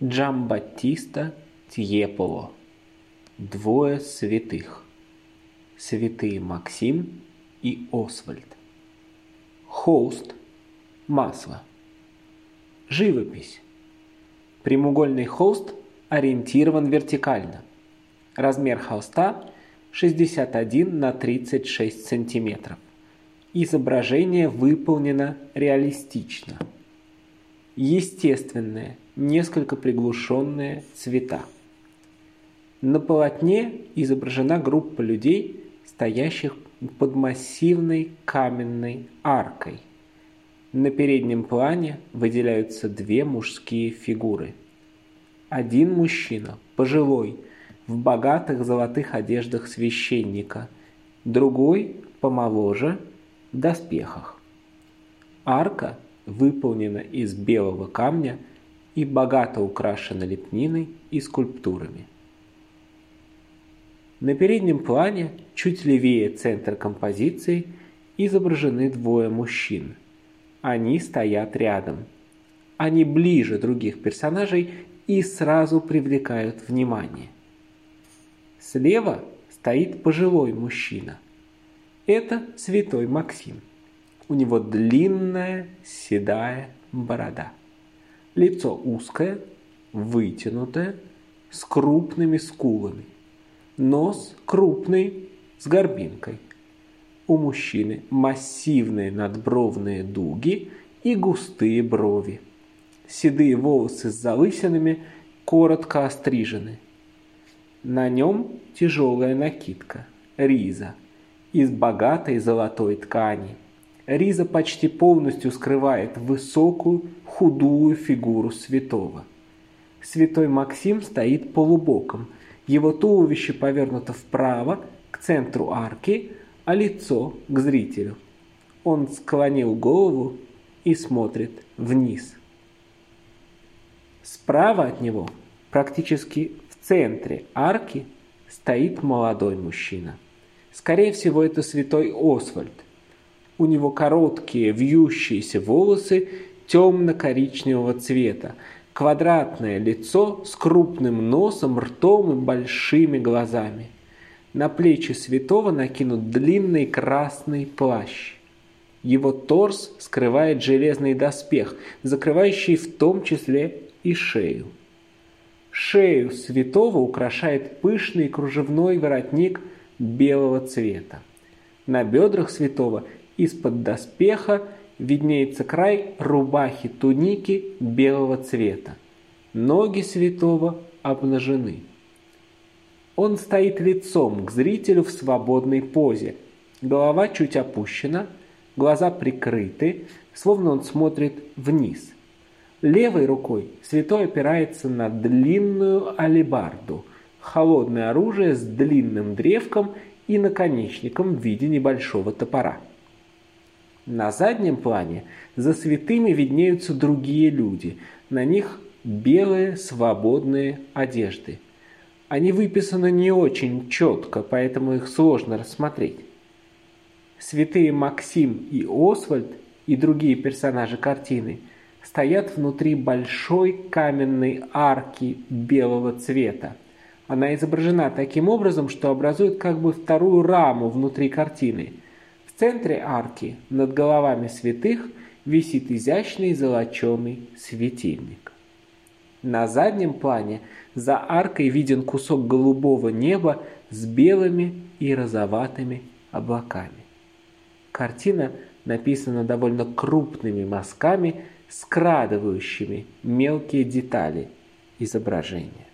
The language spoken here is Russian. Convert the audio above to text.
Джамбаттиста Тьеполо. Двое святых. Святые Максим и Освальд. Холст. Масло. Живопись. Прямоугольный холст ориентирован вертикально. Размер холста 61 на 36 сантиметров. Изображение выполнено реалистично. Естественные, несколько приглушенные цвета. На полотне изображена группа людей, стоящих под массивной каменной аркой. На переднем плане выделяются две мужские фигуры. Один мужчина, пожилой, в богатых золотых одеждах священника, другой, помоложе, в доспехах. Арка выполнена из белого камня и богато украшена лепниной и скульптурами. На переднем плане, чуть левее центра композиции, изображены двое мужчин. Они стоят рядом. Они ближе других персонажей и сразу привлекают внимание. Слева стоит пожилой мужчина. Это святой Максим. У него длинная седая борода. Лицо узкое, вытянутое, с крупными скулами. Нос крупный, с горбинкой. У мужчины массивные надбровные дуги и густые брови. Седые волосы с залысинами коротко острижены. На нем тяжелая накидка, риза, из богатой золотой ткани. Риза почти полностью скрывает высокую, худую фигуру святого. Святой Максим стоит полубоком, его туловище повернуто вправо, к центру арки, а лицо к зрителю. Он склонил голову и смотрит вниз. Справа от него, практически в центре арки, стоит молодой мужчина. Скорее всего, это святой Освальд. У него короткие вьющиеся волосы темно-коричневого цвета, квадратное лицо с крупным носом, ртом и большими глазами. На плечи святого накинут длинный красный плащ. Его торс скрывает железный доспех, закрывающий в том числе и шею. Шею святого украшает пышный кружевной воротник белого цвета. На бедрах святого из-под доспеха виднеется край рубахи туники белого цвета. Ноги святого обнажены. Он стоит лицом к зрителю в свободной позе. Голова чуть опущена, глаза прикрыты, словно он смотрит вниз. Левой рукой святой опирается на длинную алебарду, холодное оружие с длинным древком и наконечником в виде небольшого топора. На заднем плане за святыми виднеются другие люди. На них белые свободные одежды. Они выписаны не очень четко, поэтому их сложно рассмотреть. Святые Максим и Освальд и другие персонажи картины стоят внутри большой каменной арки белого цвета. Она изображена таким образом, что образует как бы вторую раму внутри картины – в центре арки над головами святых висит изящный золоченый светильник. На заднем плане за аркой виден кусок голубого неба с белыми и розоватыми облаками. Картина написана довольно крупными мазками, скрадывающими мелкие детали изображения.